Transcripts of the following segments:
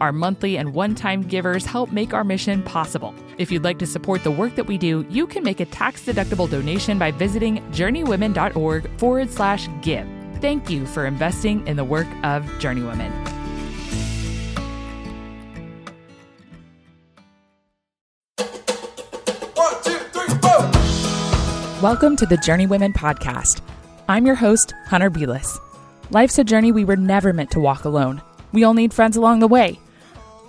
Our monthly and one time givers help make our mission possible. If you'd like to support the work that we do, you can make a tax deductible donation by visiting journeywomen.org forward slash give. Thank you for investing in the work of Journeywomen. One, two, three, four. Welcome to the Journeywomen podcast. I'm your host, Hunter Beless. Life's a journey we were never meant to walk alone. We all need friends along the way.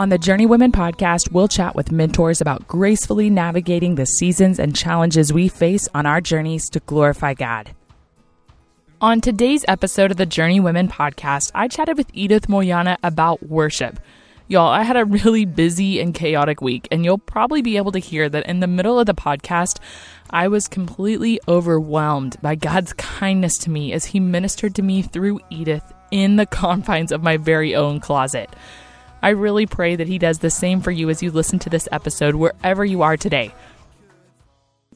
On the Journeywomen podcast, we'll chat with mentors about gracefully navigating the seasons and challenges we face on our journeys to glorify God. On today's episode of the Journeywomen podcast, I chatted with Edith Moyana about worship. Y'all, I had a really busy and chaotic week, and you'll probably be able to hear that in the middle of the podcast, I was completely overwhelmed by God's kindness to me as He ministered to me through Edith in the confines of my very own closet. I really pray that He does the same for you as you listen to this episode wherever you are today.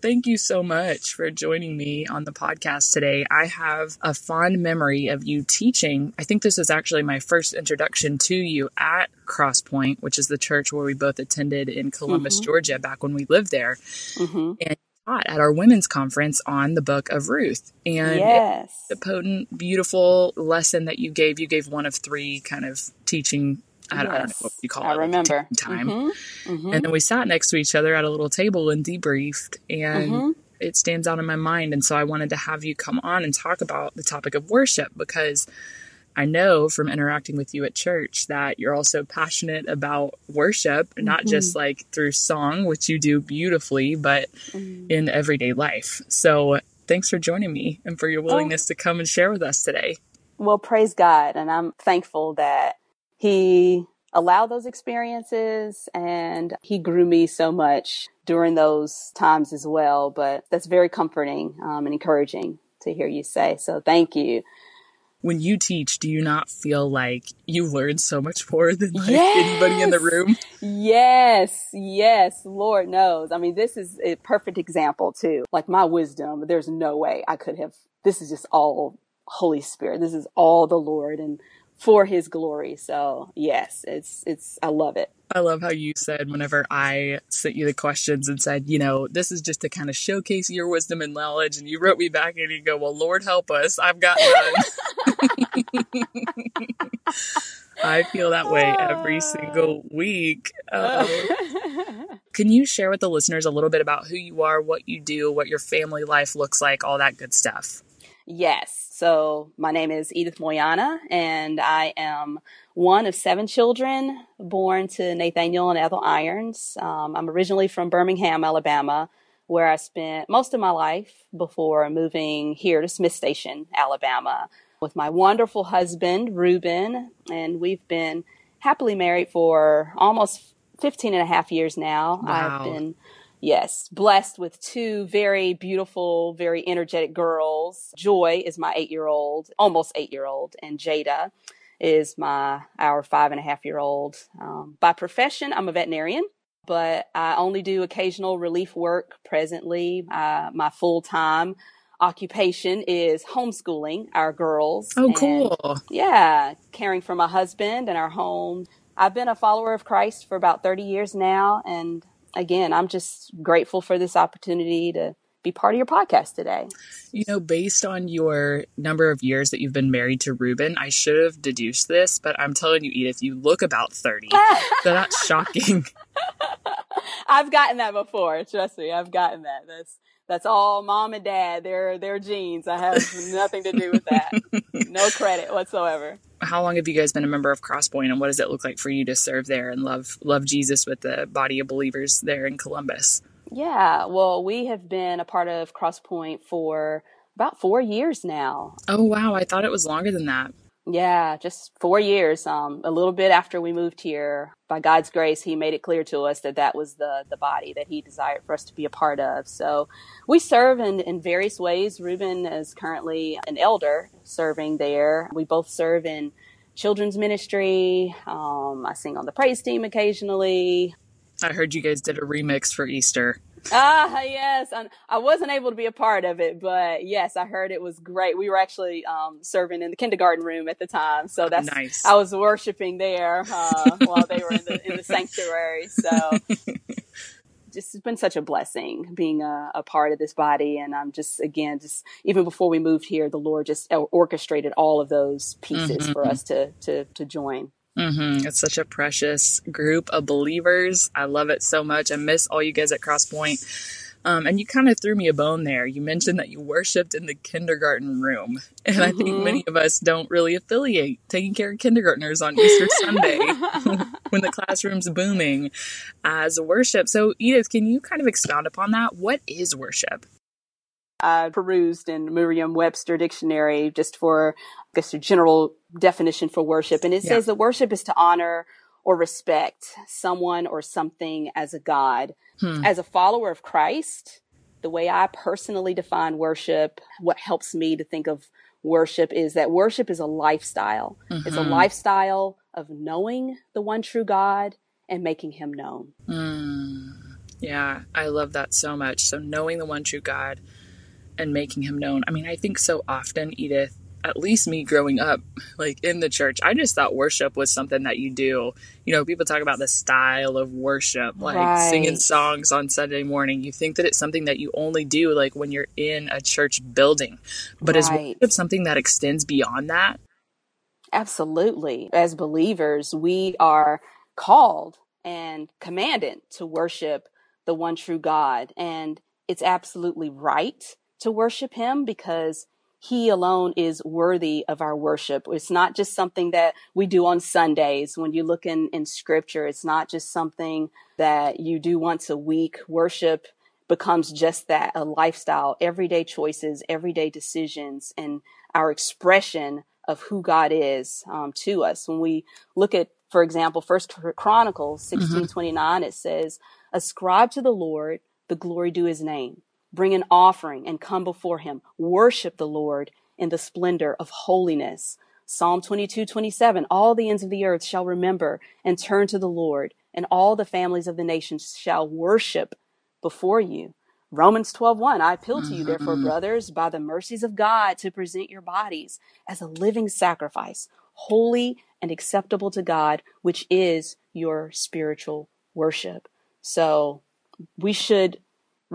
Thank you so much for joining me on the podcast today. I have a fond memory of you teaching. I think this was actually my first introduction to you at CrossPointe, which is the church where we both attended in Columbus, mm-hmm. Georgia, back when we lived there. Mm-hmm. And you taught at our women's conference on the book of Ruth. And Yes. the potent, beautiful lesson that you gave. You gave one of three kind of teaching. I don't, I don't know what you call I it. like, remember. teaching time. Mhm. And then we sat next to each other at a little table and debriefed. And Mm-hmm. it stands out in my mind. And so I wanted to have you come on and talk about the topic of worship because I know from interacting with you at church that you're also passionate about worship, not Mm-hmm. just like through song, which you do beautifully, but Mm-hmm. in everyday life. So thanks for joining me and for your Oh. willingness to come and share with us today. Well, praise God. And I'm thankful that He allowed those experiences and He grew me so much during those times as well. But that's very comforting um, and encouraging to hear you say. So thank you. When you teach, do you not feel like you learn so much more than like anybody in the room? Yes, yes, Lord knows. I mean, this is a perfect example too. Like my wisdom, there's no way I could have. This is just all Holy Spirit. This is all the Lord and for His glory. So yes, it's it's. I love it. I love how you said whenever I sent you the questions and said, you know, this is just to kind of showcase your wisdom and knowledge. And you wrote me back and you go, well, Lord help us. I've got none. I feel that way every single week. Um, can you share with the listeners a little bit about who you are, what you do, what your family life looks like, all that good stuff? Yes. So my name is Edith Moyana, and I am one of seven children born to Nathaniel and Ethel Irons. Um, I'm originally from Birmingham, Alabama, where I spent most of my life before moving here to Smith Station, Alabama, with my wonderful husband, Reuben. And we've been happily married for almost 15 and a half years now. Wow. I've been Yes, blessed with two very beautiful, very energetic girls. Joy is my eight year old, almost eight year old, and Jaida is my our five and a half year old. Um, by profession, I'm a veterinarian, but I only do occasional relief work presently. Uh, my full time occupation is homeschooling our girls. Oh, cool. yeah, caring for my husband and our home. I've been a follower of Christ for about 30 years now. And again, I'm just grateful for this opportunity to be part of your podcast today. You know, based on your number of years that you've been married to Reuben, I should have deduced this, but I'm telling you, Edith, you look about 30. so that's shocking. I've gotten that before. Trust me, I've gotten that. That's that's all mom and dad. Their their genes. I have nothing to do with that. No credit whatsoever. How long have you guys been a member of CrossPointe and what does it look like for you to serve there and love love Jesus with the body of believers there in Columbus? Yeah, well, we have been a part of CrossPointe for about four years now. Oh wow, I thought it was longer than that. Yeah, just four years. Um, a little bit after we moved here, by God's grace, He made it clear to us that that was the the body that He desired for us to be a part of. So we serve in, in various ways. Reuben is currently an elder serving there. We both serve in children's ministry. Um, I sing on the praise team occasionally. I heard you guys did a remix for Easter. Ah, yes. And I wasn't able to be a part of it, but yes, I heard it was great. We were actually um, serving in the kindergarten room at the time, so that's nice. I was worshiping there uh, while they were in the in the sanctuary. So. Just it's been such a blessing being a, a, part of this body, and I'm just again, just even before we moved here, the Lord just orchestrated all of those pieces mm-hmm. for us to to to join. Mm-hmm. It's such a precious group of believers. I love it so much. I miss all you guys at CrossPointe. Um, and you kind of threw me a bone there. You mentioned that you worshiped in the kindergarten room. And mm-hmm. I think mm-hmm. many of us don't really affiliate taking care of kindergartners on Easter Sunday when the classroom's booming as worship. So, Edith, can you kind of expound upon that? What is worship? I perused in Merriam-Webster dictionary just for, guess, a general definition for worship. And it yeah. says that worship is to honor or respect someone or something as a God. Hmm. As a follower of Christ, the way I personally define worship, what helps me to think of worship is that worship is a lifestyle. Mm-hmm. It's a mm-hmm. lifestyle of knowing the one true God and making him known. Mm. Yeah, I love that so much. So knowing the one true God and making him known. I mean, I think so often, Edith, at least me growing up, like in the church, I just thought worship was something that you do. You know, people talk about the style of worship, like right. singing songs on Sunday morning. You think that it's something that you only do like when you're in a church building. But right. is worship something that extends beyond that? Absolutely. As believers, we are called and commanded to worship the one true God. And it's absolutely right to worship him because he alone is worthy of our worship. It's not just something that we do on Sundays. When you look in, in scripture, it's not just something that you do once a week. Worship becomes just that, a lifestyle, everyday choices, everyday decisions, and our expression of who God is um, to us. When we look at, for example, First Chronicles 16, mm-hmm. 29, it says, ascribe to the Lord the glory due his name bring an offering and come before him. Worship the Lord in the splendor of holiness. Psalm 22, 27, all the ends of the earth shall remember and turn to the Lord, and all the families of the nations shall worship before you. Romans 12, 1, I appeal to you, therefore, mm-hmm. brothers, by the mercies of God, to present your bodies as a living sacrifice, holy and acceptable to God, which is your spiritual worship. So we should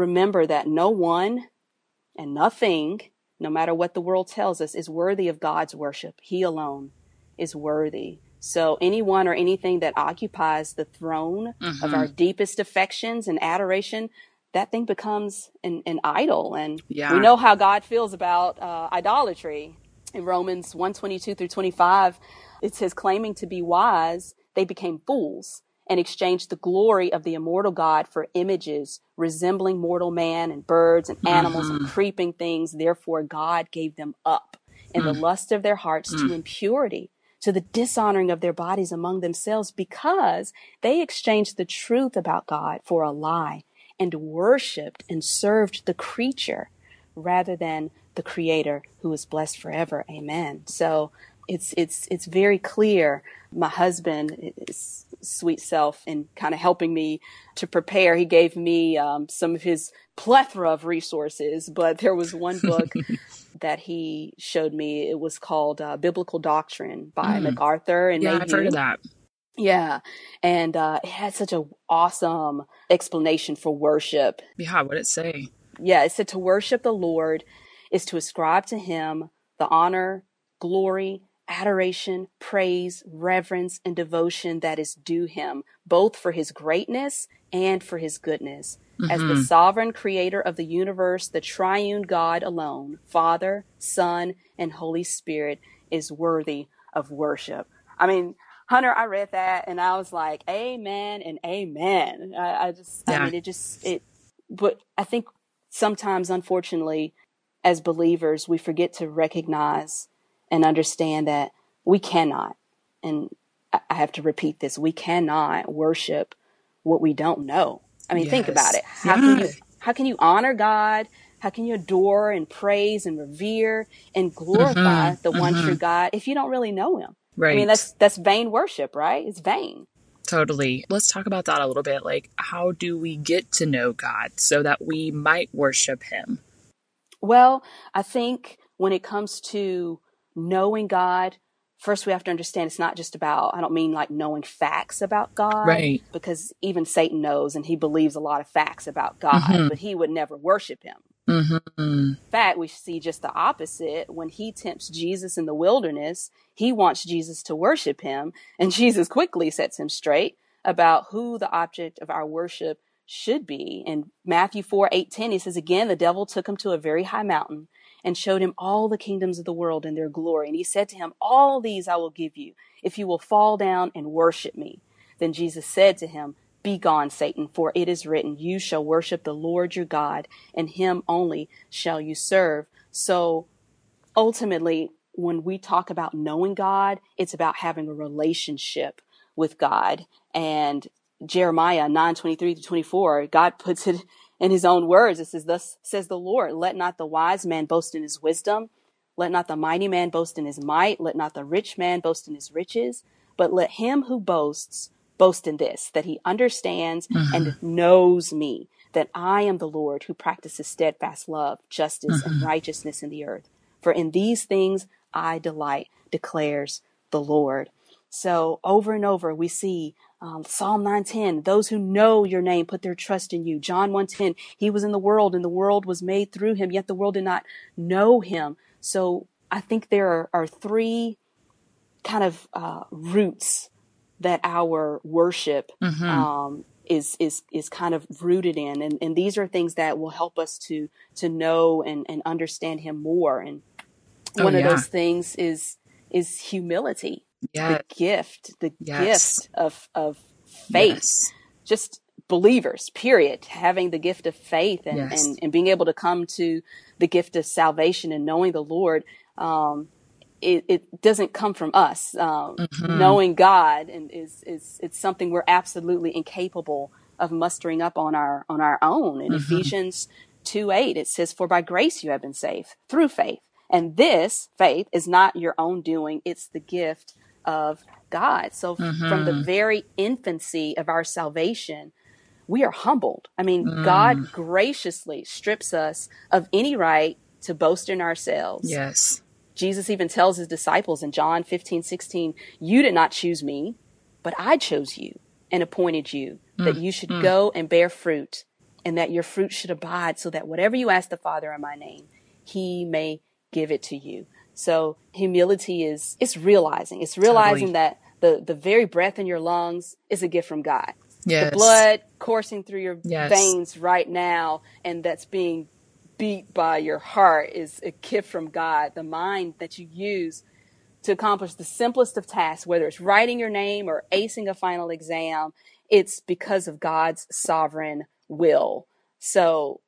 remember that no one and nothing, no matter what the world tells us, is worthy of God's worship. He alone is worthy. So anyone or anything that occupies the throne mm-hmm. of our deepest affections and adoration, that thing becomes an, an idol. And yeah. we know how God feels about uh, idolatry. In Romans 122 through 25, it says, claiming to be wise, they became fools and exchanged the glory of the immortal God for images resembling mortal man and birds and animals mm-hmm. and creeping things. Therefore, God gave them up in mm. the lust of their hearts mm. to impurity, to the dishonoring of their bodies among themselves, because they exchanged the truth about God for a lie and worshiped and served the creature rather than the creator who is blessed forever. Amen. So it's, it's, it's very clear. My husband is, sweet self and kind of helping me to prepare. He gave me um, some of his plethora of resources, but there was one book that he showed me. It was called uh, Biblical Doctrine by mm. MacArthur and yeah, I've heard of that. Yeah, and uh, it had such an awesome explanation for worship. Yeah, what did it say? Yeah, it said to worship the Lord is to ascribe to Him the honor, glory, adoration, praise, reverence, and devotion that is due him, both for his greatness and for his goodness. Mm-hmm. As the mm-hmm. sovereign creator of the universe, the triune God alone, Father, Son, and Holy Spirit, is worthy of worship. I mean, Hunter, I read that and I was like, Amen and Amen. I, I just, yeah. I mean, it just, it, but I think sometimes, unfortunately, as believers, we forget to recognize and understand that we cannot, and I have to repeat this, we cannot worship what we don't know. I mean, yes. think about it. How yeah. can you how can you honor God? How can you adore and praise and revere and glorify mm-hmm. the one mm-hmm. true God if you don't really know him? Right. I mean, that's that's vain worship, right? It's vain. Totally. Let's talk about that a little bit. Like, how do we get to know God so that we might worship him? Well, I think when it comes to knowing God, first we have to understand it's not just about, I don't mean like knowing facts about God. Right. Because even Satan knows and he believes a lot of facts about God, mm-hmm. but he would never worship him. Mm-hmm. In fact, we see just the opposite. When he tempts Jesus in the wilderness, he wants Jesus to worship him, and Jesus quickly sets him straight about who the object of our worship should be. In Matthew 4 8 10, he says, Again, the devil took him to a very high mountain and showed him all the kingdoms of the world and their glory. And he said to him, All these I will give you if you will fall down and worship me. Then Jesus said to him, Be gone, Satan, for it is written, You shall worship the Lord your God, and him only shall you serve. So ultimately, when we talk about knowing God, it's about having a relationship with God. And Jeremiah 9 23 to 24, God puts it in his own words. It says, Thus says the Lord, let not the wise man boast in his wisdom, let not the mighty man boast in his might, let not the rich man boast in his riches, but let him who boasts boast in this, that he understands mm-hmm. and knows me, that I am the Lord who practices steadfast love, justice, mm-hmm. and righteousness in the earth. For in these things I delight, declares the Lord. So over and over, we see um, Psalm 9:10, those who know your name put their trust in you. John 1:10, he was in the world and the world was made through him, yet the world did not know him. So I think there are, are three kind of uh, roots that our worship mm-hmm. um, is is is kind of rooted in, and, and these are things that will help us to to know and, and understand Him more. And oh, one yeah. of those things is is humility the gift, the yes. gift of of faith. Yes. Just believers, period, having the gift of faith and, yes. and, and being able to come to the gift of salvation and knowing the Lord. Um, it, it, doesn't come from us. Um, mm-hmm. Knowing God and is is it's something we're absolutely incapable of mustering up on our on our own. In mm-hmm. Ephesians two eight, it says, "For by grace you have been saved through faith, and this faith is not your own doing; it's the gift of God. So mm-hmm. from the mm-hmm. very infancy of our salvation, we are humbled. I mean, mm. God graciously strips us of any right to boast in ourselves. Yes. Jesus even tells his disciples in John 15, 16, you did not choose me, but I chose you and appointed you mm. that you should mm. go and bear fruit and that your fruit should abide so that whatever you ask the Father in my name, he may give it to you. So humility is it's realizing. It's realizing totally. that the the very breath in your lungs is a gift from God. Yes. The blood coursing through your yes. veins right now and that's being beat by your heart is a gift from God. The mind that you use to accomplish the simplest of tasks, whether it's writing your name or acing a final exam, it's because of God's sovereign will. So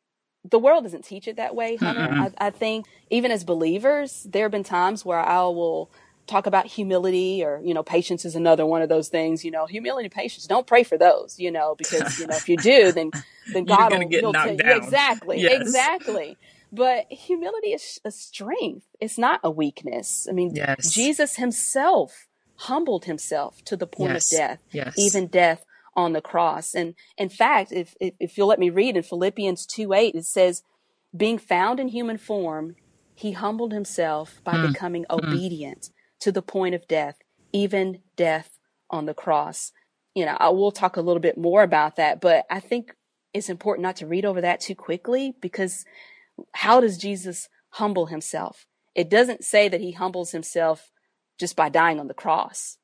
the world doesn't teach it that way, Hunter. I, I, think even as believers, there have been times where I will talk about humility or, you know, patience is another one of those things, you know, humility and patience. Don't pray for those, you know, because, you know, if you do, then, then God will get knocked down. Exactly. Yes. Exactly. But humility is a strength. It's not a weakness. I mean, yes. Jesus himself humbled himself to the point yes. of death, yes. even death on the cross. And in fact, if, if, if you'll let me read in Philippians 2 8, it says, being found in human form, he humbled himself by mm. becoming mm. obedient to the point of death, even death on the cross. You know, I will talk a little bit more about that, but I think it's important not to read over that too quickly because how does Jesus humble himself? It doesn't say that he humbles himself just by dying on the cross,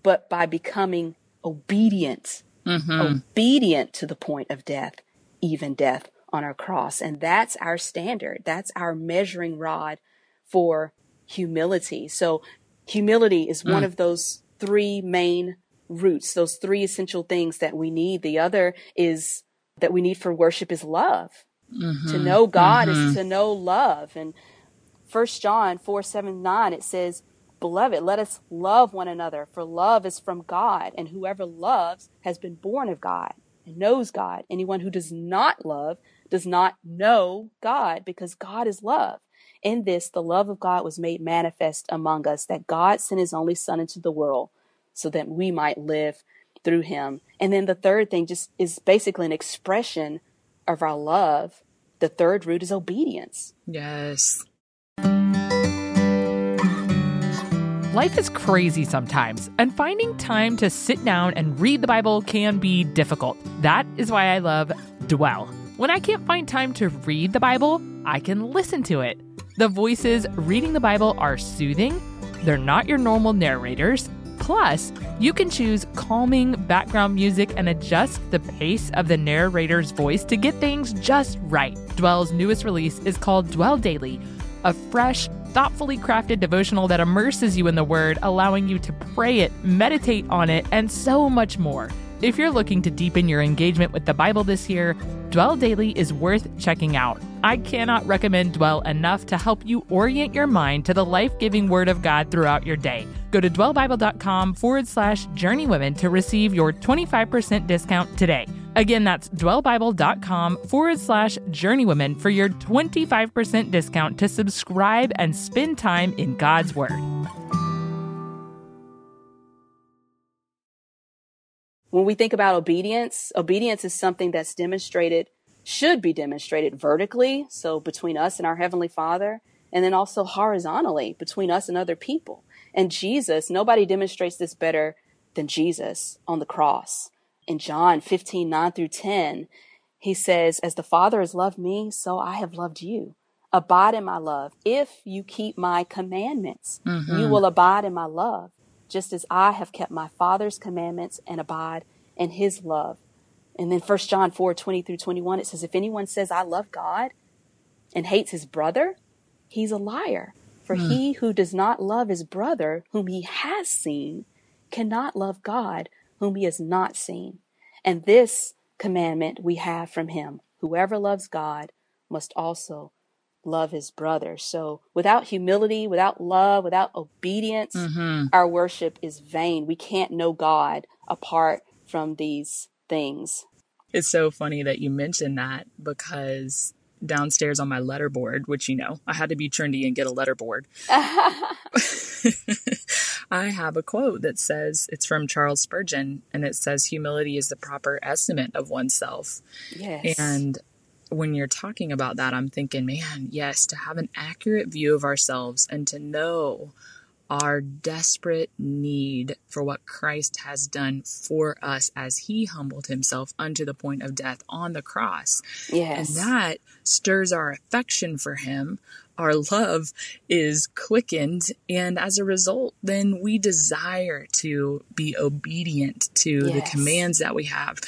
but by becoming obedient, mm-hmm. obedient to the point of death, even death on our cross. And that's our standard. That's our measuring rod for humility. So humility is mm. one of those three main roots, those three essential things that we need. The other is that we need for worship is love. Mm-hmm. To know God mm-hmm. is to know love. And First John 4 7 9, it says, Beloved, let us love one another, for love is from God, and whoever loves has been born of God and knows God. Anyone who does not love does not know God, because God is love. In this, the love of God was made manifest among us, that God sent his only Son into the world so that we might live through him. And then the third thing just is basically an expression of our love. The third root is obedience. Yes. Life is crazy sometimes, and finding time to sit down and read the Bible can be difficult. That is why I love Dwell. When I can't find time to read the Bible, I can listen to it. The voices reading the Bible are soothing, they're not your normal narrators. Plus, you can choose calming background music and adjust the pace of the narrator's voice to get things just right. Dwell's newest release is called Dwell Daily, a fresh, thoughtfully crafted devotional that immerses you in the Word, allowing you to pray it, meditate on it, and so much more. If you're looking to deepen your engagement with the Bible this year, Dwell Daily is worth checking out. I cannot recommend Dwell enough to help you orient your mind to the life giving Word of God throughout your day. Go to dwellbible.com forward slash journeywomen to receive your 25% discount today. Again, that's dwellbible.com forward slash journeywomen for your 25% discount to subscribe and spend time in God's Word. When we think about obedience, obedience is something that's demonstrated, should be demonstrated vertically, so between us and our Heavenly Father, and then also horizontally between us and other people. And Jesus, nobody demonstrates this better than Jesus on the cross. In John 15, 9 through 10, he says, As the Father has loved me, so I have loved you. Abide in my love. If you keep my commandments, mm-hmm. you will abide in my love, just as I have kept my Father's commandments and abide in his love. And then 1 John 4, 20 through 21, it says, If anyone says, I love God and hates his brother, he's a liar. For mm. he who does not love his brother, whom he has seen, cannot love God, whom he has not seen. And this commandment we have from him whoever loves God must also love his brother. So without humility, without love, without obedience, mm-hmm. our worship is vain. We can't know God apart from these things. It's so funny that you mentioned that because downstairs on my letterboard, which you know, I had to be trendy and get a letterboard. I have a quote that says it's from Charles Spurgeon and it says humility is the proper estimate of oneself. Yes. And when you're talking about that, I'm thinking, man, yes, to have an accurate view of ourselves and to know our desperate need for what Christ has done for us as he humbled himself unto the point of death on the cross. Yes. And that stirs our affection for him. Our love is quickened. And as a result, then we desire to be obedient to yes. the commands that we have.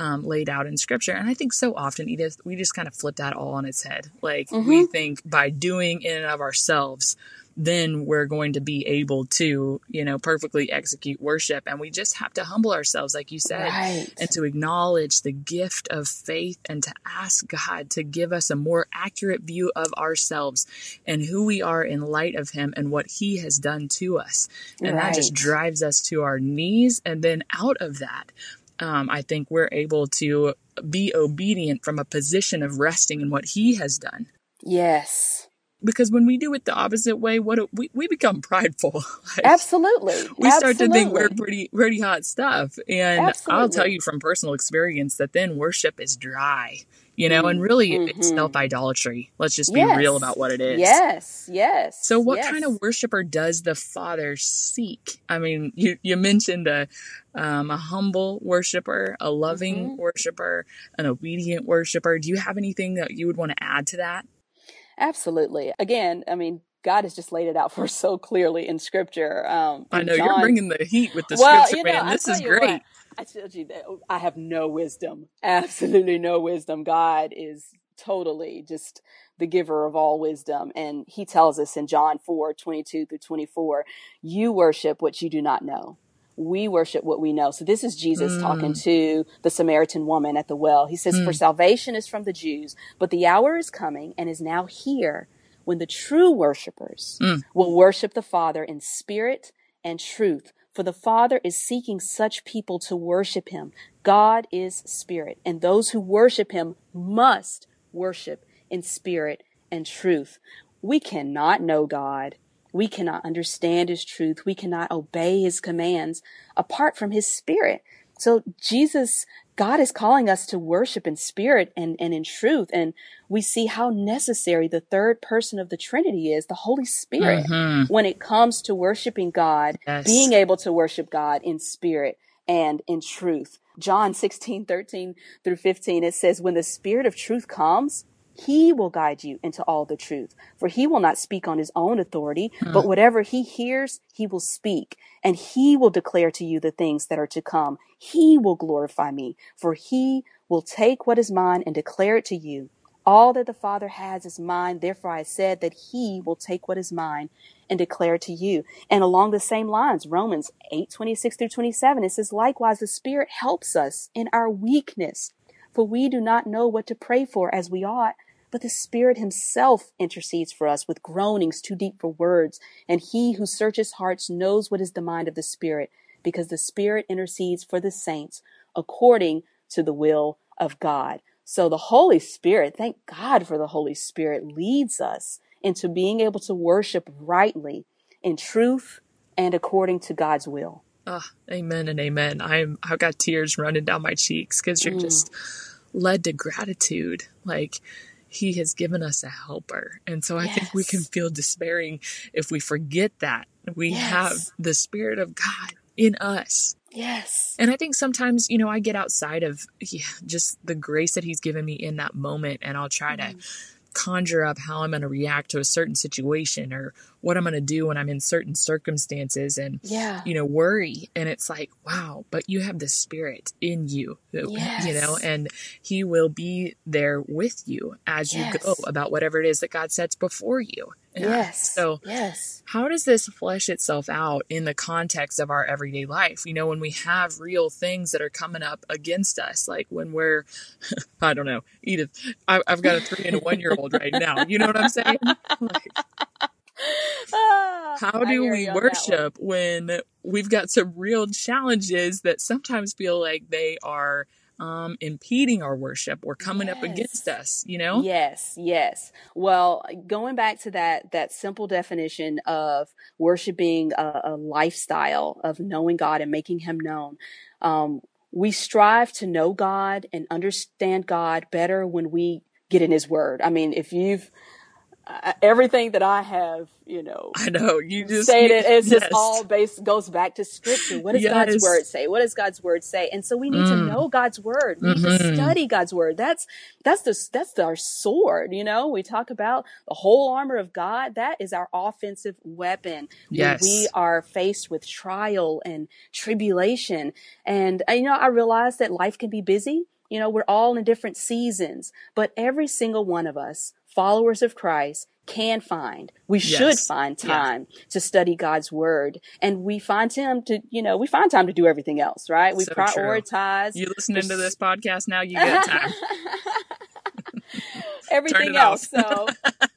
Um, laid out in scripture. And I think so often, Edith, we just kind of flip that all on its head. Like mm-hmm. we think by doing in and of ourselves, then we're going to be able to, you know, perfectly execute worship. And we just have to humble ourselves, like you said, right. and to acknowledge the gift of faith and to ask God to give us a more accurate view of ourselves and who we are in light of Him and what He has done to us. And right. that just drives us to our knees. And then out of that, um, I think we're able to be obedient from a position of resting in what He has done. Yes because when we do it the opposite way, what we, we become prideful. like, Absolutely. We Absolutely. start to think we're pretty pretty hot stuff. And Absolutely. I'll tell you from personal experience that then worship is dry. You know, and really mm-hmm. it's self idolatry. Let's just be yes. real about what it is. Yes, yes. So what yes. kind of worshiper does the Father seek? I mean, you, you mentioned a um, a humble worshiper, a loving mm-hmm. worshiper, an obedient worshiper. Do you have anything that you would want to add to that? Absolutely. Again, I mean, God has just laid it out for us so clearly in Scripture. Um, I know John, you're bringing the heat with the well, Scripture, you know, man. This is great. What, I told you that I have no wisdom, absolutely no wisdom. God is totally just the giver of all wisdom. And he tells us in John 4 22 through 24, you worship what you do not know we worship what we know. So this is Jesus mm. talking to the Samaritan woman at the well. He says, mm. For salvation is from the Jews, but the hour is coming and is now here when the true worshipers Mm. will worship the Father in spirit and truth. For the Father is seeking such people to worship him. God is spirit, and those who worship him must worship in spirit and truth. We cannot know God. We cannot understand his truth. We cannot obey his commands apart from his spirit. So Jesus, God is calling us to worship in spirit and, and in truth. And we see how necessary the third person of the Trinity is, the Holy Spirit, Mhm. when it comes to worshiping God, Yes. being able to worship God in spirit and in truth. John 16, 13 through 15, it says, When the Spirit of truth comes, he will guide you into all the truth. For he will not speak on his own authority, hmm. but whatever he hears, he will speak. And he will declare to you the things that are to come. He will glorify me, for he will take what is mine and declare it to you. All that the Father has is mine. Therefore, I said that he will take what is mine and declare it to you. And along the same lines, Romans 8 26 through 27, it says, Likewise, the Spirit helps us in our weakness, for we do not know what to pray for as we ought. But the Spirit Himself intercedes for us with groanings too deep for words. And He who searches hearts knows what is the mind of the Spirit, because the Spirit intercedes for the saints according to the will of God. So the Holy Spirit, thank God for the Holy Spirit, leads us into being able to worship rightly in truth and according to God's will. Ah, amen and amen. I'm I've got tears running down my cheeks because you're just led to gratitude. Like he has given us a helper. And so I think we can feel despairing if we forget that. We have the Spirit of God in us. Yes. And I think sometimes, you know, I get outside of yeah, just the grace that he's given me in that moment and I'll try to mm-hmm. Conjure up how I'm going to react to a certain situation or what I'm going to do when I'm in certain circumstances and Yeah. you know worry and it's like wow but you have the spirit in you you know and he will be there with you as you go about whatever it is that God sets before you. Yes. so yes. how does this flesh itself out in the context of our everyday life? You know, when we have real things that are coming up against us, like when we're, I don't know, Edith, I, I've got a three and a one year old right now. You know what I'm saying? Like, Ah, how do we you on that one. worship when we've got some real challenges that sometimes feel like they are um, impeding our worship or coming up against us, you know? Yes, yes. Well, going back to that that simple definition of worshiping a, a lifestyle of knowing God and making Him known, um, we strive to know God and understand God better when we get in His Word. I mean, if you've everything that I have, you know, I know. You just, stated it's just all based goes back to scripture. What does god's word say? What does god's word say? And so we need to Mm. know god's word. We need to Mhm. study god's word. That's that's the that's our sword you know? We talk about the whole armor of god. That is our offensive weapon. Yes. when we are faced with trial and tribulation. And you know i realize that life can be busy. You know we're all in different seasons but every single one of us followers of christ can find we should Yes. find Yeah. time to study God's word and we find time to you know we find time to do everything else right we So true. prioritize You listening to this podcast now, you get time. everything else so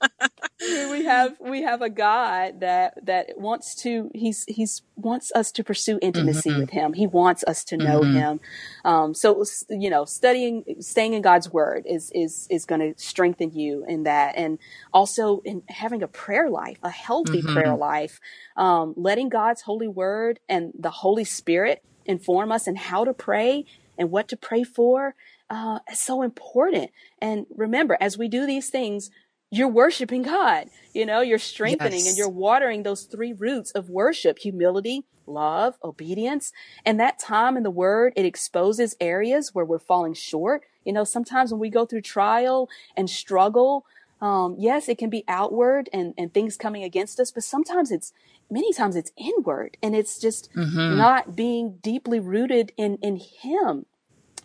we have we have a God that that wants to he's he's wants us to pursue intimacy Mhm. with him he wants us to know Mhm. him um, so you know studying staying in God's word is is is going to strengthen you in that and also in having a prayer life a healthy Mhm. prayer life um, letting God's holy word and the Holy Spirit inform us in how to pray and what to pray for uh, is so important and remember as we do these things you're worshiping God. You know, you're strengthening and you're watering those three roots of worship humility, love, obedience. And that time in the word, it exposes areas where we're falling short. You know, sometimes when we go through trial and struggle, um, yes, it can be outward and, and things coming against us, but sometimes it's, many times it's inward and it's just Mhm. not being deeply rooted in, in Him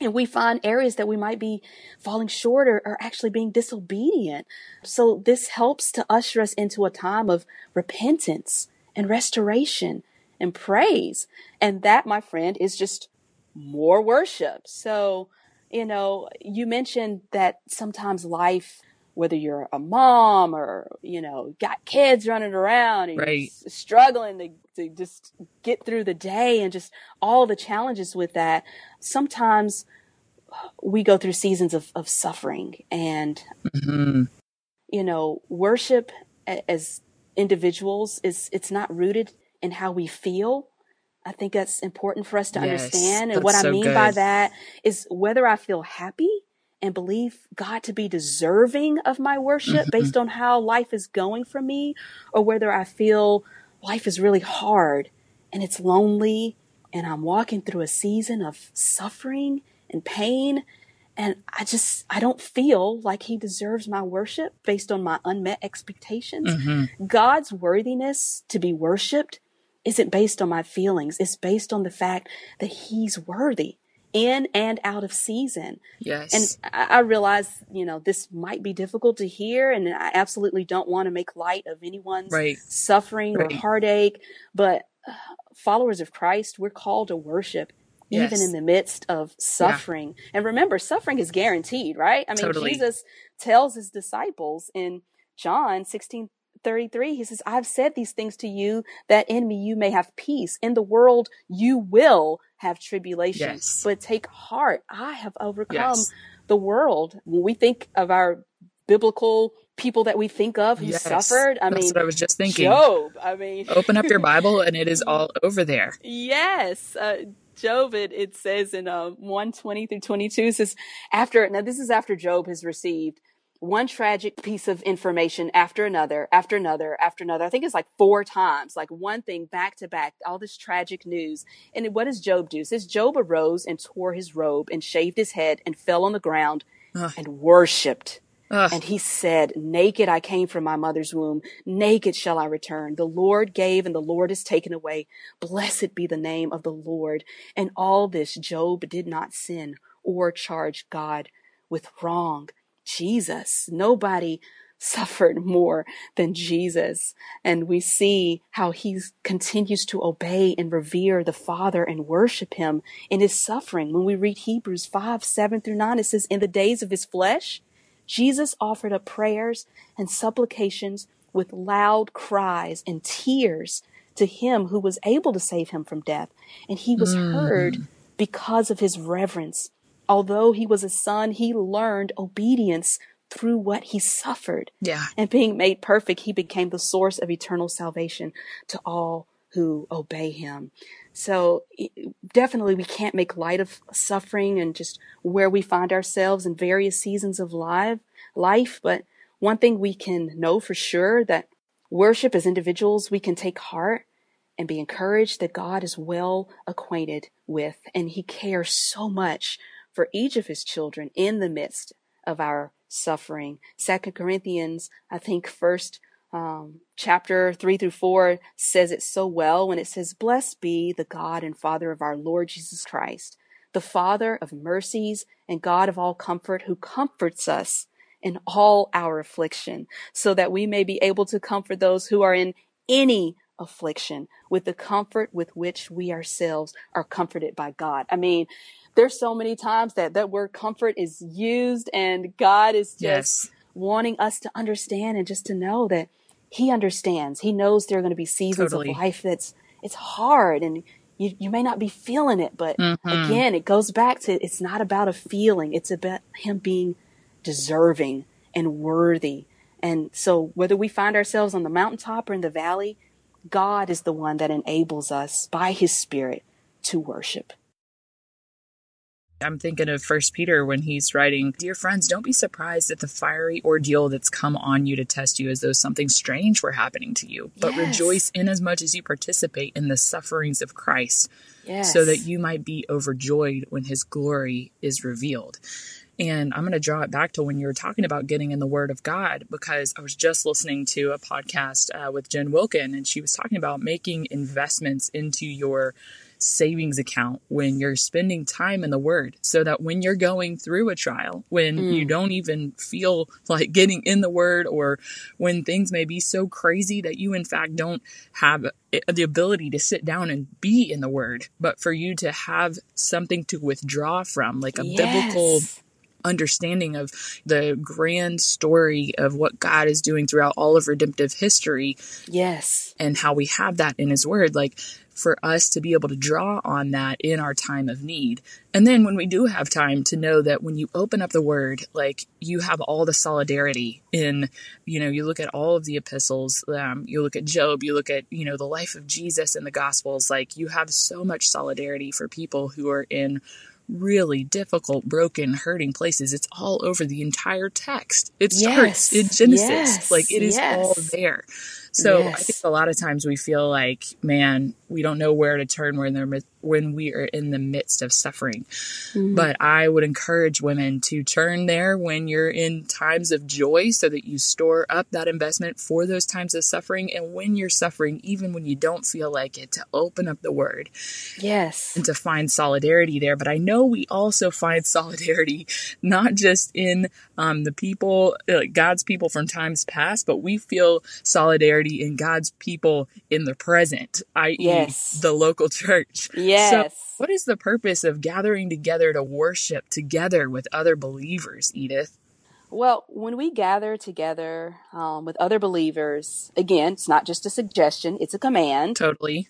and we find areas that we might be falling short or, or actually being disobedient. So this helps to usher us into a time of repentance and restoration and praise. And that, my friend, is just more worship. So, you know, you mentioned that sometimes life whether you're a mom or you know got kids running around and Right. struggling to, to just get through the day and just all the challenges with that sometimes we go through seasons of, of suffering and hmm you know worship as individuals is it's not rooted in how we feel. I think that's important for us to Yes, understand and what i so mean by that is whether i feel happy and believe god to be deserving of my worship Mhm. based on how life is going for me or whether i feel life is really hard and it's lonely and i'm walking through a season of suffering and pain and I just I don't feel like he deserves my worship based on my unmet expectations. hmm God's worthiness to be worshiped isn't based on my feelings. It's based on the fact that he's worthy in and out of season. Yes. And I, I realize, you know, this might be difficult to hear and I absolutely don't want to make light of anyone's right. suffering Right. or heartache, but uh, followers of Christ, we're called to worship even Yes. in the midst of suffering. And remember, suffering is guaranteed, right? I mean, Totally. Jesus tells his disciples in John 16 33, he says, I've said these things to you that in me you may have peace. In the world you will have tribulation, Yes. but take heart. I have overcome Yes. the world. When we think of our biblical people that we think of who Yes. suffered, I That's mean, what I was just thinking. Job. I mean, Open up your Bible and it is all over there. Yes, uh, Job. It, it says in uh, one twenty through twenty two. Says after now this is after Job has received one tragic piece of information after another, after another, after another. I think it's like four times, like one thing back to back. All this tragic news. And what does Job do? It says Job arose and tore his robe and shaved his head and fell on the ground Ugh. and worshipped. Ugh. And he said, Naked I came from my mother's womb, naked shall I return. The Lord gave and the Lord is taken away. Blessed be the name of the Lord. And all this Job did not sin or charge God with wrong. Jesus, nobody suffered more than Jesus. And we see how he continues to obey and revere the Father and worship him in his suffering. When we read Hebrews 5, 7 through 9, it says, In the days of his flesh, Jesus offered up prayers and supplications with loud cries and tears to him who was able to save him from death. And he was mm-hmm. heard because of his reverence. Although he was a son, he learned obedience through what he suffered. Yeah. And being made perfect, he became the source of eternal salvation to all who obey him. So definitely we can't make light of suffering and just where we find ourselves in various seasons of life, life, but one thing we can know for sure that worship as individuals, we can take heart and be encouraged that God is well acquainted with and he cares so much for each of his children in the midst of our suffering. Second Corinthians, I think first um, chapter three through four says it so well when it says, Blessed be the God and Father of our Lord Jesus Christ, the Father of mercies and God of all comfort, who comforts us in all our affliction, so that we may be able to comfort those who are in any affliction with the comfort with which we ourselves are comforted by God. I mean, there's so many times that that word comfort is used and God is just Yes. wanting us to understand and just to know that he understands. He knows there are going to be seasons Totally. of life that's it's hard and you, you may not be feeling it, but Mhm. again, it goes back to it's not about a feeling. It's about him being deserving and worthy. And so whether we find ourselves on the mountaintop or in the valley, God is the one that enables us by his spirit to worship. I'm thinking of First Peter when he's writing, Dear friends, don't be surprised at the fiery ordeal that's come on you to test you as though something strange were happening to you. But Yes. rejoice inasmuch as much as you participate in the sufferings of Christ, Yes. so that you might be overjoyed when his glory is revealed. And I'm going to draw it back to when you were talking about getting in the Word of God, because I was just listening to a podcast uh, with Jen Wilkin, and she was talking about making investments into your savings account when you're spending time in the Word, so that when you're going through a trial, when hmm. you don't even feel like getting in the Word, or when things may be so crazy that you, in fact, don't have the ability to sit down and be in the Word, but for you to have something to withdraw from, like a biblical understanding of the grand story of what God is doing throughout all of redemptive history. Yes. And how we have that in his word. Like for us to be able to draw on that in our time of need. And then when we do have time to know that when you open up the word, like you have all the solidarity in, you know, you look at all of the epistles, um, you look at Job, you look at, you know, the life of Jesus in the gospels, like you have so much solidarity for people who are in really difficult, broken, hurting places. It's all over the entire text. It starts Yes. in Genesis. Yes. Like it is all there. So I think a lot of times we feel like, man, we don't know where to turn. When they're when we are in the midst of suffering. But I would encourage women to turn there when you're in times of joy so that you store up that investment for those times of suffering and when you're suffering even when you don't feel like it to open up the word Yes. and to find solidarity there. But I know we also find solidarity not just in um, the people, uh, God's people from times past, but we feel solidarity in God's people in the present, i.e., Yes. the local church. Yes. So, what is the purpose of gathering together to worship together with other believers, Edith? Well, when we gather together um, with other believers, again, it's not just a suggestion, it's a command. Totally.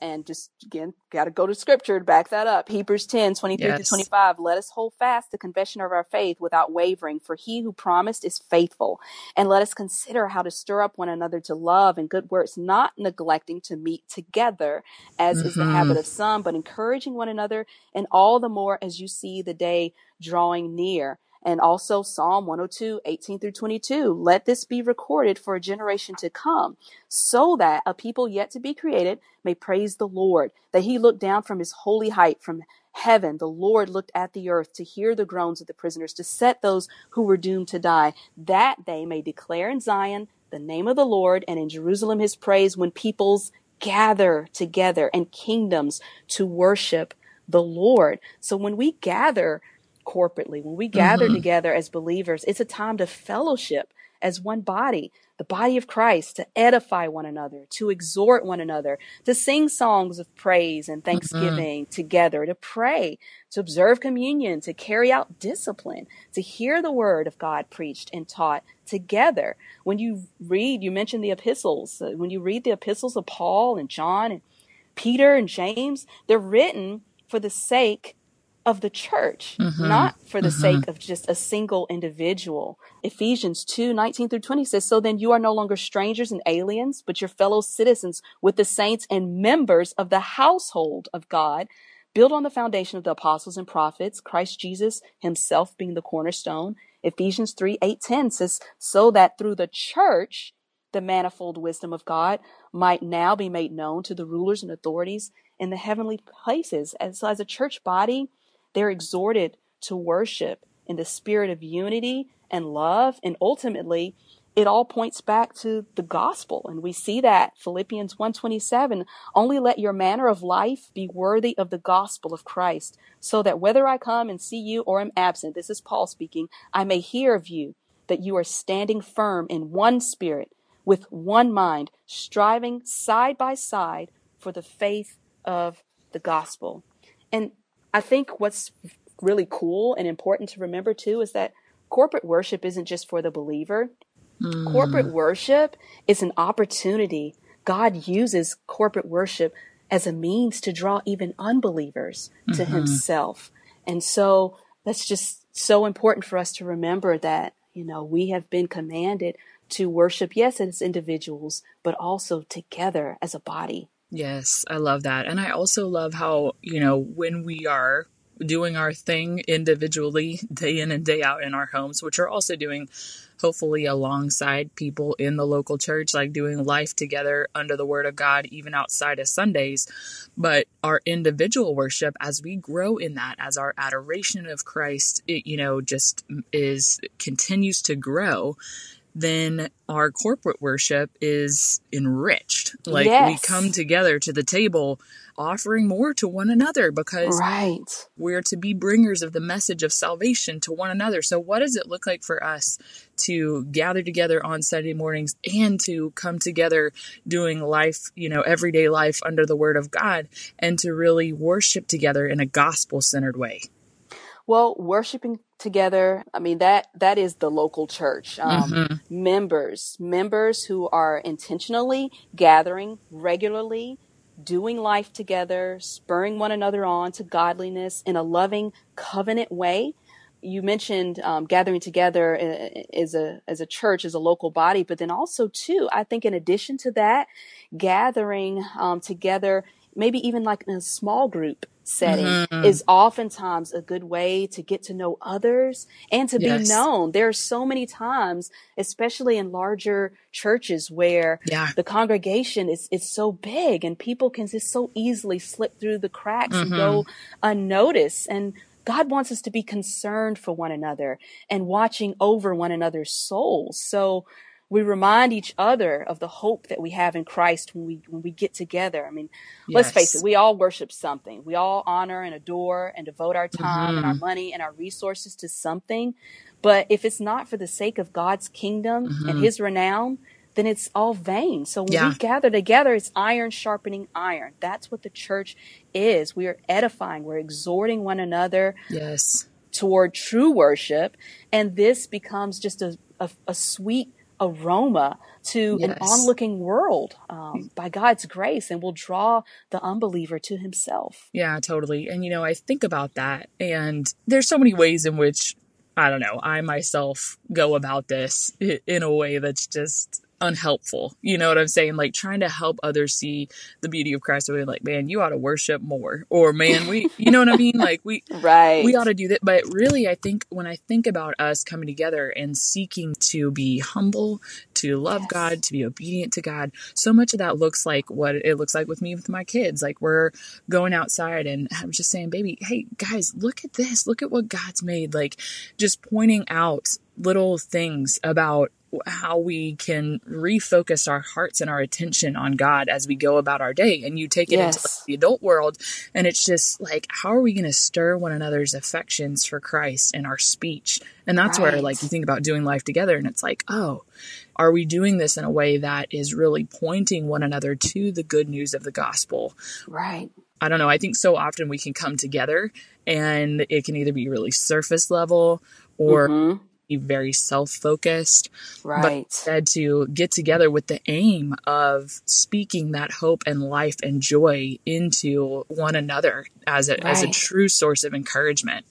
And just again, got to go to scripture to back that up. Hebrews 10 23 Yes. to 25. Let us hold fast the confession of our faith without wavering, for he who promised is faithful. And let us consider how to stir up one another to love and good works, not neglecting to meet together, as is the mm-hmm. habit of some, but encouraging one another, and all the more as you see the day drawing near. And also Psalm 102, 18 through 22. Let this be recorded for a generation to come, so that a people yet to be created may praise the Lord, that he looked down from his holy height from heaven. The Lord looked at the earth to hear the groans of the prisoners, to set those who were doomed to die, that they may declare in Zion the name of the Lord and in Jerusalem his praise when peoples gather together and kingdoms to worship the Lord. So when we gather corporately, when we gather together as believers, it's a time to fellowship as one body, the body of Christ, to edify one another, to exhort one another, to sing songs of praise and thanksgiving together, to pray, to observe communion, to carry out discipline, to hear the word of God preached and taught together. When you read, you mentioned the epistles, uh, when you read the epistles of Paul and John and Peter and James, they're written for the sake of the church, mm-hmm. not for the mm-hmm. sake of just a single individual. Ephesians 2 19 through 20 says, So then you are no longer strangers and aliens, but your fellow citizens with the saints and members of the household of God, built on the foundation of the apostles and prophets, Christ Jesus himself being the cornerstone. Ephesians 3 8 10 says, So that through the church, the manifold wisdom of God might now be made known to the rulers and authorities in the heavenly places. So, as a church body, they're exhorted to worship in the spirit of unity and love. And ultimately, it all points back to the gospel. And we see that Philippians 127, only let your manner of life be worthy of the gospel of Christ, so that whether I come and see you or am absent, this is Paul speaking, I may hear of you that you are standing firm in one spirit, with one mind, striving side by side for the faith of the gospel. And I think what's really cool and important to remember too is that corporate worship isn't just for the believer. Mm. Corporate worship is an opportunity. God uses corporate worship as a means to draw even unbelievers to mm-hmm. himself. And so that's just so important for us to remember that, you know, we have been commanded to worship, yes, as individuals, but also together as a body. Yes, I love that. And I also love how, you know, when we are doing our thing individually, day in and day out in our homes, which are also doing hopefully alongside people in the local church, like doing life together under the word of God, even outside of Sundays. But our individual worship, as we grow in that, as our adoration of Christ, it, you know, just is continues to grow then our corporate worship is enriched. Like we come together to the table offering more to one another because Right. we're to be bringers of the message of salvation to one another. So, what does it look like for us to gather together on Sunday mornings and to come together doing life, you know, everyday life under the Word of God and to really worship together in a gospel centered way? Well, worshiping together, I mean that that is the local church. Um, Mm-hmm. Members, members who are intentionally gathering regularly, doing life together, spurring one another on to godliness in a loving covenant way. You mentioned um, gathering together uh, as a as a church, as a local body, but then also too, I think in addition to that, gathering um, together, maybe even like in a small group setting, Mm-hmm. is oftentimes a good way to get to know others and to be known. There are so many times, especially in larger churches, where Yeah. the congregation is is so big and people can just so easily slip through the cracks and go unnoticed. And God wants us to be concerned for one another and watching over one another's souls. So we remind each other of the hope that we have in Christ when we when we get together. I mean, let's face it, we all worship something. We all honor and adore and devote our time and our mm-hmm. money and our resources to something. But if it's not for the sake of God's kingdom and mm-hmm. his renown, then it's all vain. So when Yeah. we gather together, it's iron sharpening iron. That's what the church is. We are edifying, we're exhorting one another Yes. toward true worship. And this becomes just a, a, a sweet aroma to an onlooking world um, by God's grace and will draw the unbeliever to himself. Yeah, totally. And you know, I think about that and there's so many ways in which I don't know, I myself go about this in a way that's just unhelpful. You know what I'm saying? Like trying to help others see the beauty of Christ. We're like, man, you ought to worship more. Or man, we you know what I mean? Like we Right. we ought to do that. But really, I think when I think about us coming together and seeking to be humble, to love Yes. God, to be obedient to God, so much of that looks like what it looks like with me with my kids. Like we're going outside and I'm just saying, baby, hey guys, look at this. Look at what God's made. Like just pointing out little things about how we can refocus our hearts and our attention on God as we go about our day. And you take it into Yes. like, the adult world, and it's just like, how are we going to stir one another's affections for Christ in our speech? And that's where, like, you think about doing life together, and it's like, oh, are we doing this in a way that is really pointing one another to the good news of the gospel? right. I don't know. I think so often we can come together and it can either be really surface level or Mhm. Be very self focused. But Right. instead to get together with the aim of speaking that hope and life and joy into one another as a, as a true source of encouragement.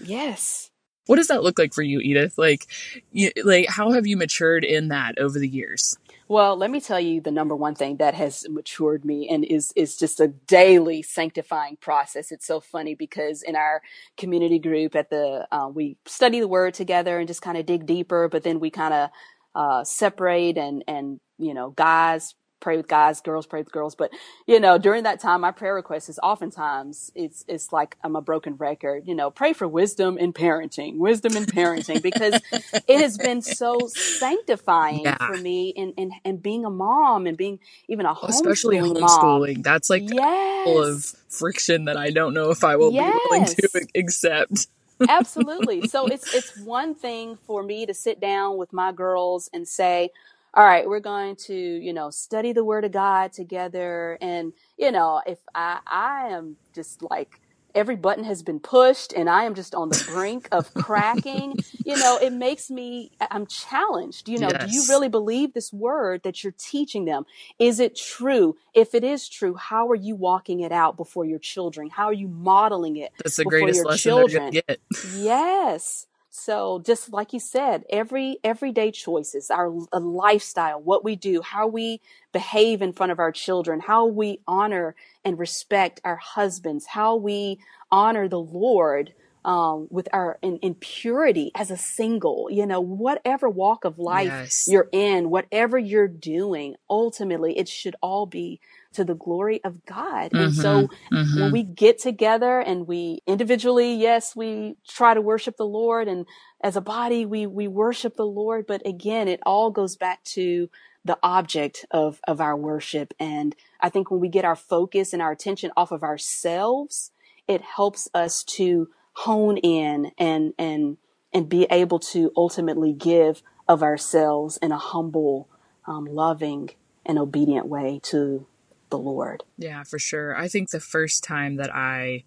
yes. What does that look like for you, Edith? Like, you, like how have you matured in that over the years? Well, let me tell you the number one thing that has matured me and is is just a daily sanctifying process. It's so funny because in our community group at the uh, we study the word together and just kind of dig deeper, but then we kind of uh, separate and and you know guys pray with guys, girls pray with girls. But you know during that time, my prayer request is oftentimes it's it's like I'm a broken record. You know, pray for wisdom in parenting, wisdom in parenting, because it has been so sanctifying Yeah. for me in, in, and being a mom and being even a Especially homeschooling mom. homeschooling. That's like Yes. full of friction that I don't know if I will be willing to accept. Absolutely. So it's it's one thing for me to sit down with my girls and say, "All right, we're going to, you know, study the word of God together." And, you know, if I I am just like every button has been pushed and I am just on the brink of cracking, you know, it makes me I'm challenged. You know, do you really believe this word that you're teaching them? Is it true? If it is true, how are you walking it out before your children? How are you modeling it That's the greatest your lesson they're children? going to get. Yes. So just like you said, every everyday choices, our lifestyle, what we do, how we behave in front of our children, how we honor and respect our husbands, how we honor the Lord um, with our in, in purity as a single, you know, whatever walk of life Yes. you're in, whatever you're doing, ultimately it should all be to the glory of God. And so Mm-hmm. when we get together and we individually, yes, we try to worship the Lord and as a body we we worship the Lord, but again, it all goes back to the object of of our worship and I think when we get our focus and our attention off of ourselves, it helps us to hone in and and and be able to ultimately give of ourselves in a humble, um, loving, and obedient way to the Lord. Yeah, for sure. I think the first time that I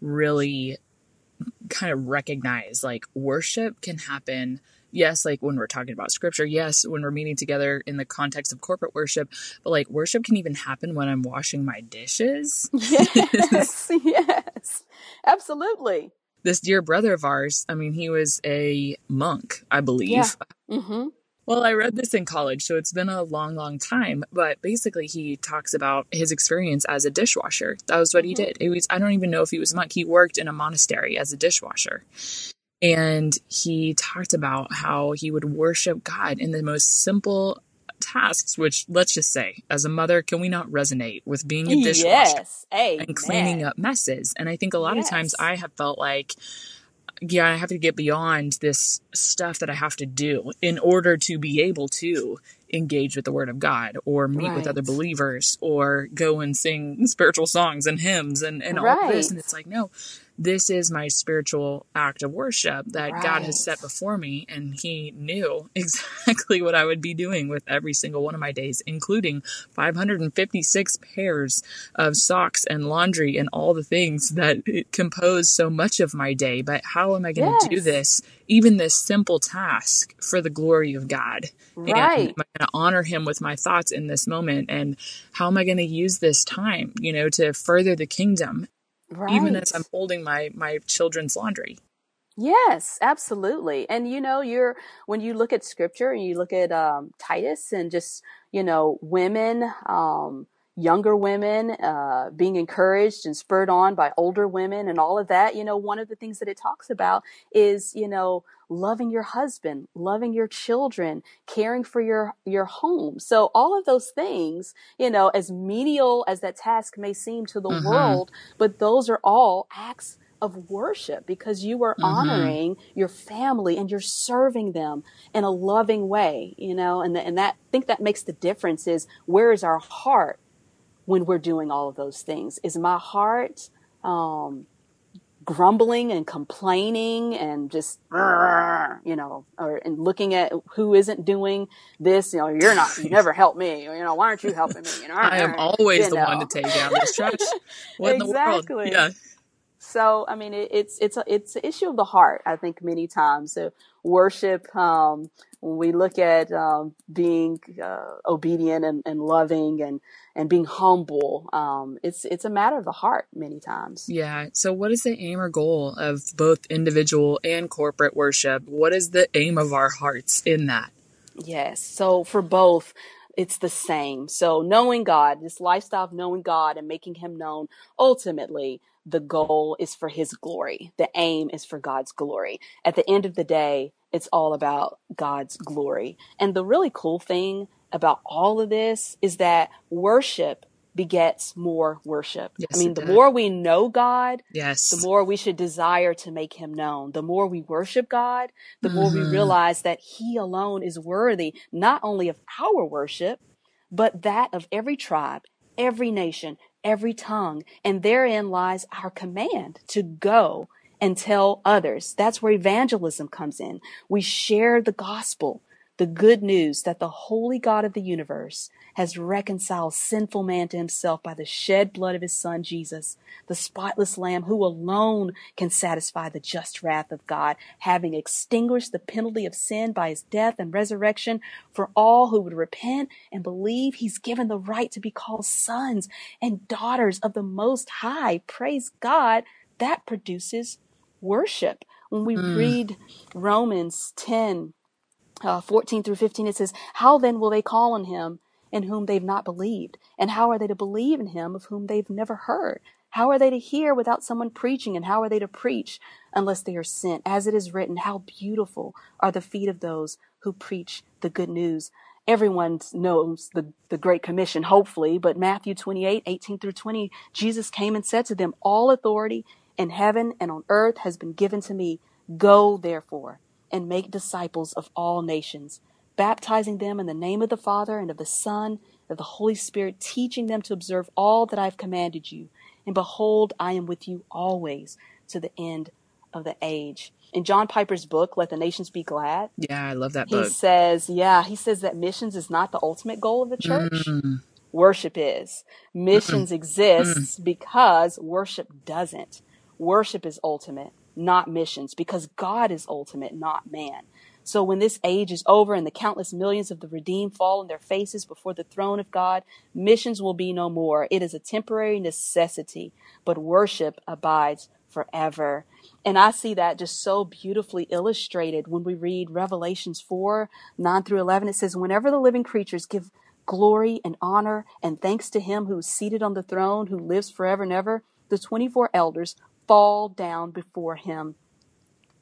really kind of recognize like worship can happen yes, like when we're talking about scripture, yes, when we're meeting together in the context of corporate worship, but like worship can even happen when I'm washing my dishes. Yes, yes, absolutely. This dear brother of ours, I mean, he was a monk, I believe. Yeah. Mm-hmm. Well, I read this in college, so it's been a long, long time. But basically, he talks about his experience as a dishwasher. That was what he Mm-hmm. did. It was I don't even know if he was a monk. He worked in a monastery as a dishwasher, and he talked about how he would worship God in the most simple tasks. Which, let's just say, as a mother, can we not resonate with being a dishwasher? Yes, and cleaning up messes. And I think a lot of times I have felt like, yeah, I have to get beyond this stuff that I have to do in order to be able to engage with the Word of God or meet with other believers or go and sing spiritual songs and hymns and, and all this. And it's like, no, this is my spiritual act of worship that God has set before me. And He knew exactly what I would be doing with every single one of my days, including 556 pairs of socks and laundry and all the things that compose so much of my day. But how am I going to do this, even this simple task, for the glory of God? And am Right. I going to honor Him with my thoughts in this moment? And how am I going to use this time, you know, to further the kingdom, even as I'm holding my my children's laundry? Yes, absolutely. And you know, you're when you look at scripture and you look at um, Titus and just you know women, um, younger women uh, being encouraged and spurred on by older women and all of that. You know, one of the things that it talks about is you know loving your husband, loving your children, caring for your your home. So all of those things, you know, as menial as that task may seem to the Mm-hmm. world, but those are all acts of worship because you are Mm-hmm. honoring your family and you're serving them in a loving way, you know, and, th- and that, I think that makes the difference is where is our heart when we're doing all of those things? Is my heart, um, grumbling and complaining and just you know or and looking at who isn't doing this you know you're not you never help me or, you know why aren't you helping me you know I am always the one to take down this trash. What in the world? Exactly. Yeah. So I mean, it, it's it's a, it's an issue of the heart. I think many times. So worship. Um, when we look at um, being uh, obedient and, and loving and and being humble, um, it's it's a matter of the heart many times. Yeah. So, what is the aim or goal of both individual and corporate worship? What is the aim of our hearts in that? Yes. So for both, it's the same. So knowing God, this lifestyle of knowing God and making Him known, ultimately, the goal is for His glory. The aim is for God's glory. At the end of the day, it's all about God's glory. And the really cool thing about all of this is that worship begets more worship. Yes, I mean, the does. more we know God, Yes. the more we should desire to make him known. The more we worship God, the more we Mhm. realize that he alone is worthy not only of our worship, but that of every tribe, every nation, every tongue. And therein lies our command to go and tell others. That's where evangelism comes in. We share the gospel, the good news that the holy God of the universe has reconciled sinful man to himself by the shed blood of his son Jesus, the spotless lamb who alone can satisfy the just wrath of God, having extinguished the penalty of sin by his death and resurrection for all who would repent and believe he's given the right to be called sons and daughters of the most high. Praise God. That produces worship. When we mm. read Romans 10, uh, 14 through 15, it says, How then will they call on him in whom they've not believed? And how are they to believe in him of whom they've never heard? How are they to hear without someone preaching? And how are they to preach unless they are sent? As it is written, How beautiful are the feet of those who preach the good news. Everyone knows the, the Great Commission, hopefully, but Matthew 28, 18 through 20, Jesus came and said to them, All authority in heaven and on earth has been given to me. Go, therefore, and make disciples of all nations, baptizing them in the name of the Father and of the Son and of the Holy Spirit, teaching them to observe all that I have commanded you. And behold, I am with you always to the end of the age. In John Piper's book, Let the Nations Be Glad, Yeah, I love that he book. says, yeah, he says that missions is not the ultimate goal of the church. Mm, Worship is. Missions exists because worship doesn't. Worship is ultimate. Not missions, because God is ultimate, not man. So when this age is over and the countless millions of the redeemed fall on their faces before the throne of God, missions will be no more. It is a temporary necessity, but worship abides forever. And I see that just so beautifully illustrated when we read Revelations 4 9 through 11. It says, Whenever the living creatures give glory and honor and thanks to him who is seated on the throne, who lives forever and ever, the 24 elders fall down before him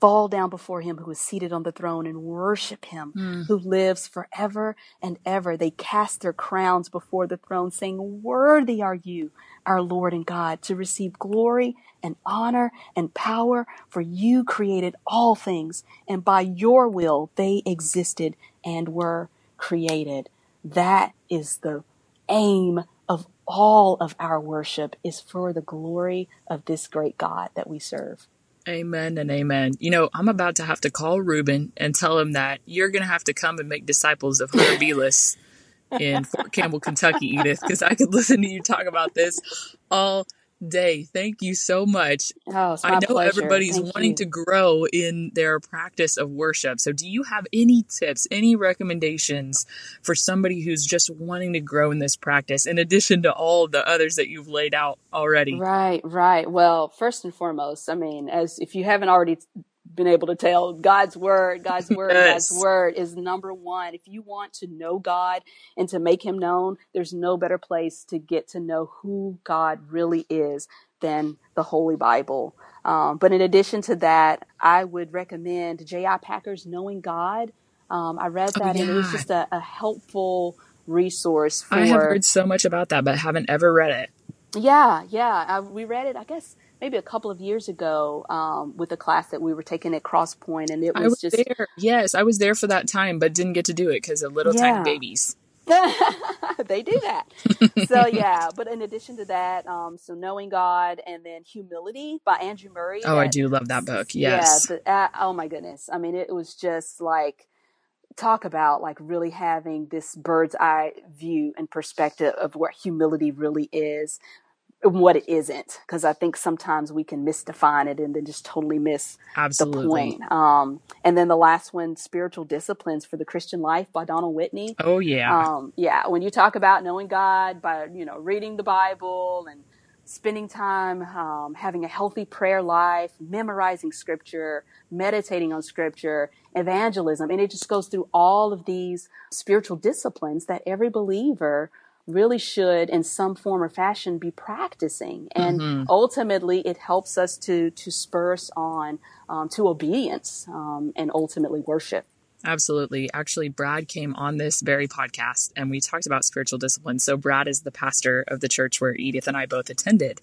fall down before him who is seated on the throne and worship him mm. who lives forever and ever. They cast their crowns before the throne saying, worthy are you, our Lord and God, to receive glory and honor and power for you created all things and by your will they existed and were created. That is the aim of all of our worship is for the glory of this great God that we serve. Amen and amen. You know, I'm about to have to call Reuben and tell him that you're going to have to come and make disciples of Hunter Beless in Fort Campbell, Kentucky, Edith, because I could listen to you talk about this all day. Thank you so much. Oh, I know pleasure. everybody's Thank wanting you. to grow in their practice of worship. So, do you have any tips, any recommendations for somebody who's just wanting to grow in this practice, in addition to all the others that you've laid out already? Right, right. Well, first and foremost, I mean, as if you haven't already been able to tell God's word, God's word, Yes. God's word is number one. If you want to know God and to make him known, there's no better place to get to know who God really is than the Holy Bible. Um, but in addition to that, I would recommend J.I. Packer's Knowing God. Um, I read Oh, that and it was just a, a helpful resource for I have heard so much about that, but haven't ever read it. yeah, yeah. I, we read it, I guess, maybe a couple of years ago um, with a class that we were taking at CrossPointe, and it I was was just there. Yes, I was there for that time, but didn't get to do it because of little Yeah. tiny babies. they do that. so yeah, but in addition to that, um, so knowing God and then humility by Andrew Murray. Oh, I do love that book. Yes. Yeah. Uh, oh my goodness. I mean, it was just like talk about like really having this bird's eye view and perspective of what humility really is and what it isn't because i think sometimes we can misdefine it and then just totally miss Absolutely. the point um, and then the last one spiritual disciplines for the christian life by donald whitney Oh, yeah. um, yeah, when you talk about knowing God by you know reading the Bible and spending time um, having a healthy prayer life, memorizing Scripture, meditating on Scripture, evangelism, and it just goes through all of these spiritual disciplines that every believer really should in some form or fashion be practicing and Mhm. ultimately it helps us to to spur us on um, to obedience um, and ultimately worship Absolutely. Actually, Brad came on this very podcast and we talked about spiritual discipline. So, Brad is the pastor of the church where Edith and I both attended.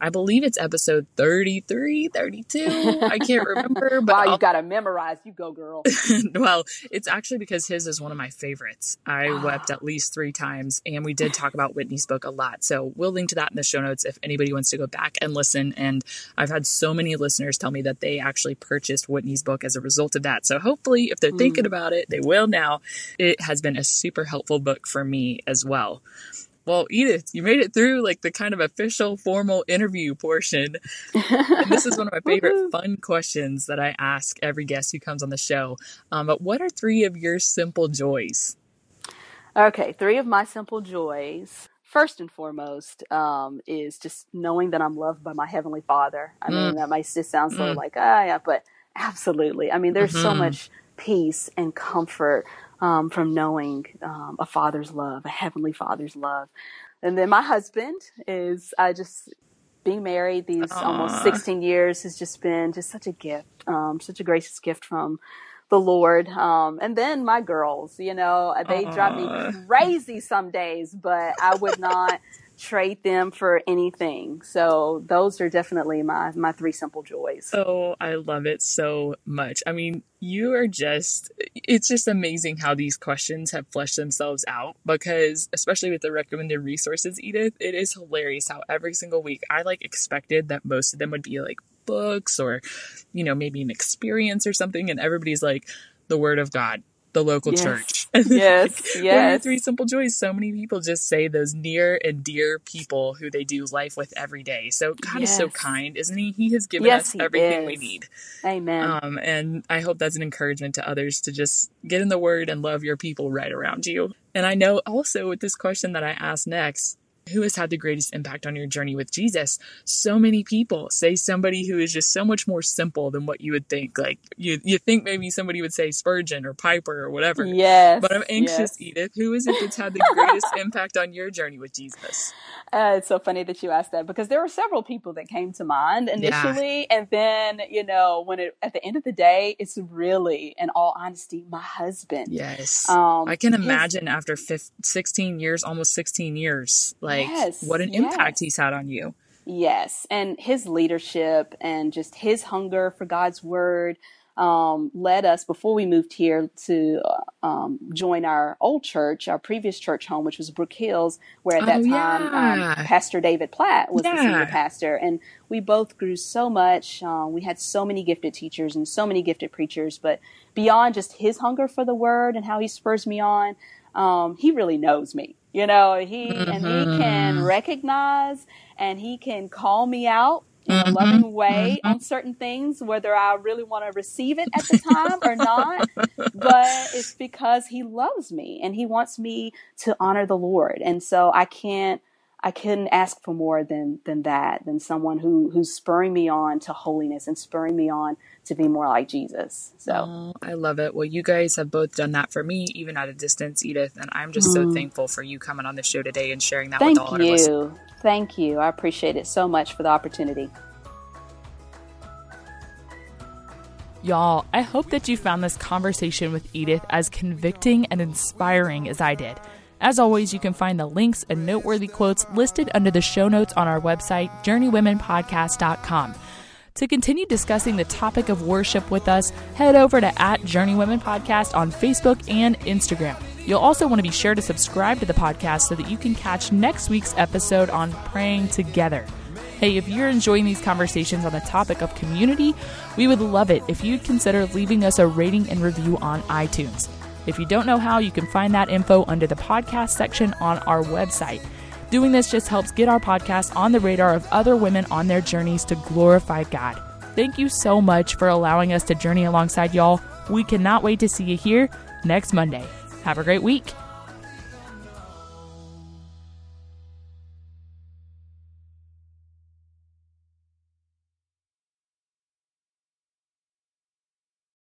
I believe it's episode 33, 32. I can't remember, but wow you got to memorize you go girl well, it's actually because his is one of my favorites. I Ah. wept at least three times, and we did talk about Whitney's book a lot. So we'll link to that in the show notes if anybody wants to go back and listen. And I've had so many listeners tell me that they actually purchased Whitney's book as a result of that. So hopefully, if they're thinking about it, they will now. It has been a super helpful book for me as well. Well, Edith, you made it through like the kind of official formal interview portion. And this is one of my favorite fun questions that I ask every guest who comes on the show. Um, but what are three of your simple joys? Okay, three of my simple joys. First and foremost um, is just knowing that I'm loved by my heavenly Father. I mean, that might just sound so Mm. like ah yeah, but absolutely. I mean, there's so Mhm. much peace and comfort um, from knowing um, a father's love, a heavenly Father's love. And then my husband is I just being married these almost 16 years has just been just such a gift, um, such a gracious gift from the Lord. Um, and then my girls, you know, they drive me crazy some days, but I would not trade them for anything. So those are definitely my, my three simple joys. Oh, I love it so much. I mean, you are just, it's just amazing how these questions have fleshed themselves out because, especially with the recommended resources, Edith, it is hilarious how every single week I like expected that most of them would be like books or, you know, maybe an experience or something. And everybody's like, the Word of God. The local Yes. church. Yes, are yes. three simple joys? So many people just say those near and dear people who they do life with every day. So God is so kind, isn't He? He has given Yes, us everything we need. Amen. Um, and I hope that's an encouragement to others to just get in the Word and love your people right around you. And I know also with this question that I asked next, who has had the greatest impact on your journey with Jesus? So many people say somebody who is just so much more simple than what you would think. Like you, you think maybe somebody would say Spurgeon or Piper or whatever. yes. But I'm anxious, yes. Edith. Who is it that's had the greatest impact on your journey with Jesus? Uh, it's so funny that you asked that because there were several people that came to mind initially, and then you know when it at the end of the day, it's really, in all honesty, my husband. Yes. Um, I can his- imagine after fif 16 years, almost 16 years, like Yes, what an yes. impact he's had on you. Yes, and his leadership and just his hunger for God's word um, led us before we moved here to uh, um, join our old church, our previous church home, which was Brook Hills, where at that Oh, time yeah. um, Pastor David Platt was the senior pastor, and we both grew so much. Uh, we had so many gifted teachers and so many gifted preachers, but beyond just his hunger for the word and how he spurs me on, um, he really knows me. You know, he and he can mm-hmm. recognize and he can call me out in a mm-hmm. loving way mm-hmm. on certain things, whether I really want to receive it at the time or not. But it's because he loves me and he wants me to honor the Lord. And so I can't I couldn't ask for more than than that, than someone who who's spurring me on to holiness and spurring me on to be more like Jesus. So Oh, I love it. Well, you guys have both done that for me, even at a distance, Edith. And I'm just so thankful for you coming on the show today and sharing that Mm. thank with all our listeners. you. Thank you. I appreciate it so much for the opportunity. Y'all, I hope that you found this conversation with Edith as convicting and inspiring as I did. As always, you can find the links and noteworthy quotes listed under the show notes on our website, journeywomenpodcast.com. To continue discussing the topic of worship with us, head over to at Journeywomen Podcast on Facebook and Instagram. You'll also want to be sure to subscribe to the podcast so that you can catch next week's episode on Praying Together. Hey, if you're enjoying these conversations on the topic of community, we would love it if you'd consider leaving us a rating and review on iTunes. If you don't know how, you can find that info under the podcast section on our website. Doing this just helps get our podcast on the radar of other women on their journeys to glorify God. Thank you so much for allowing us to journey alongside y'all. We cannot wait to see you here next Monday. Have a great week.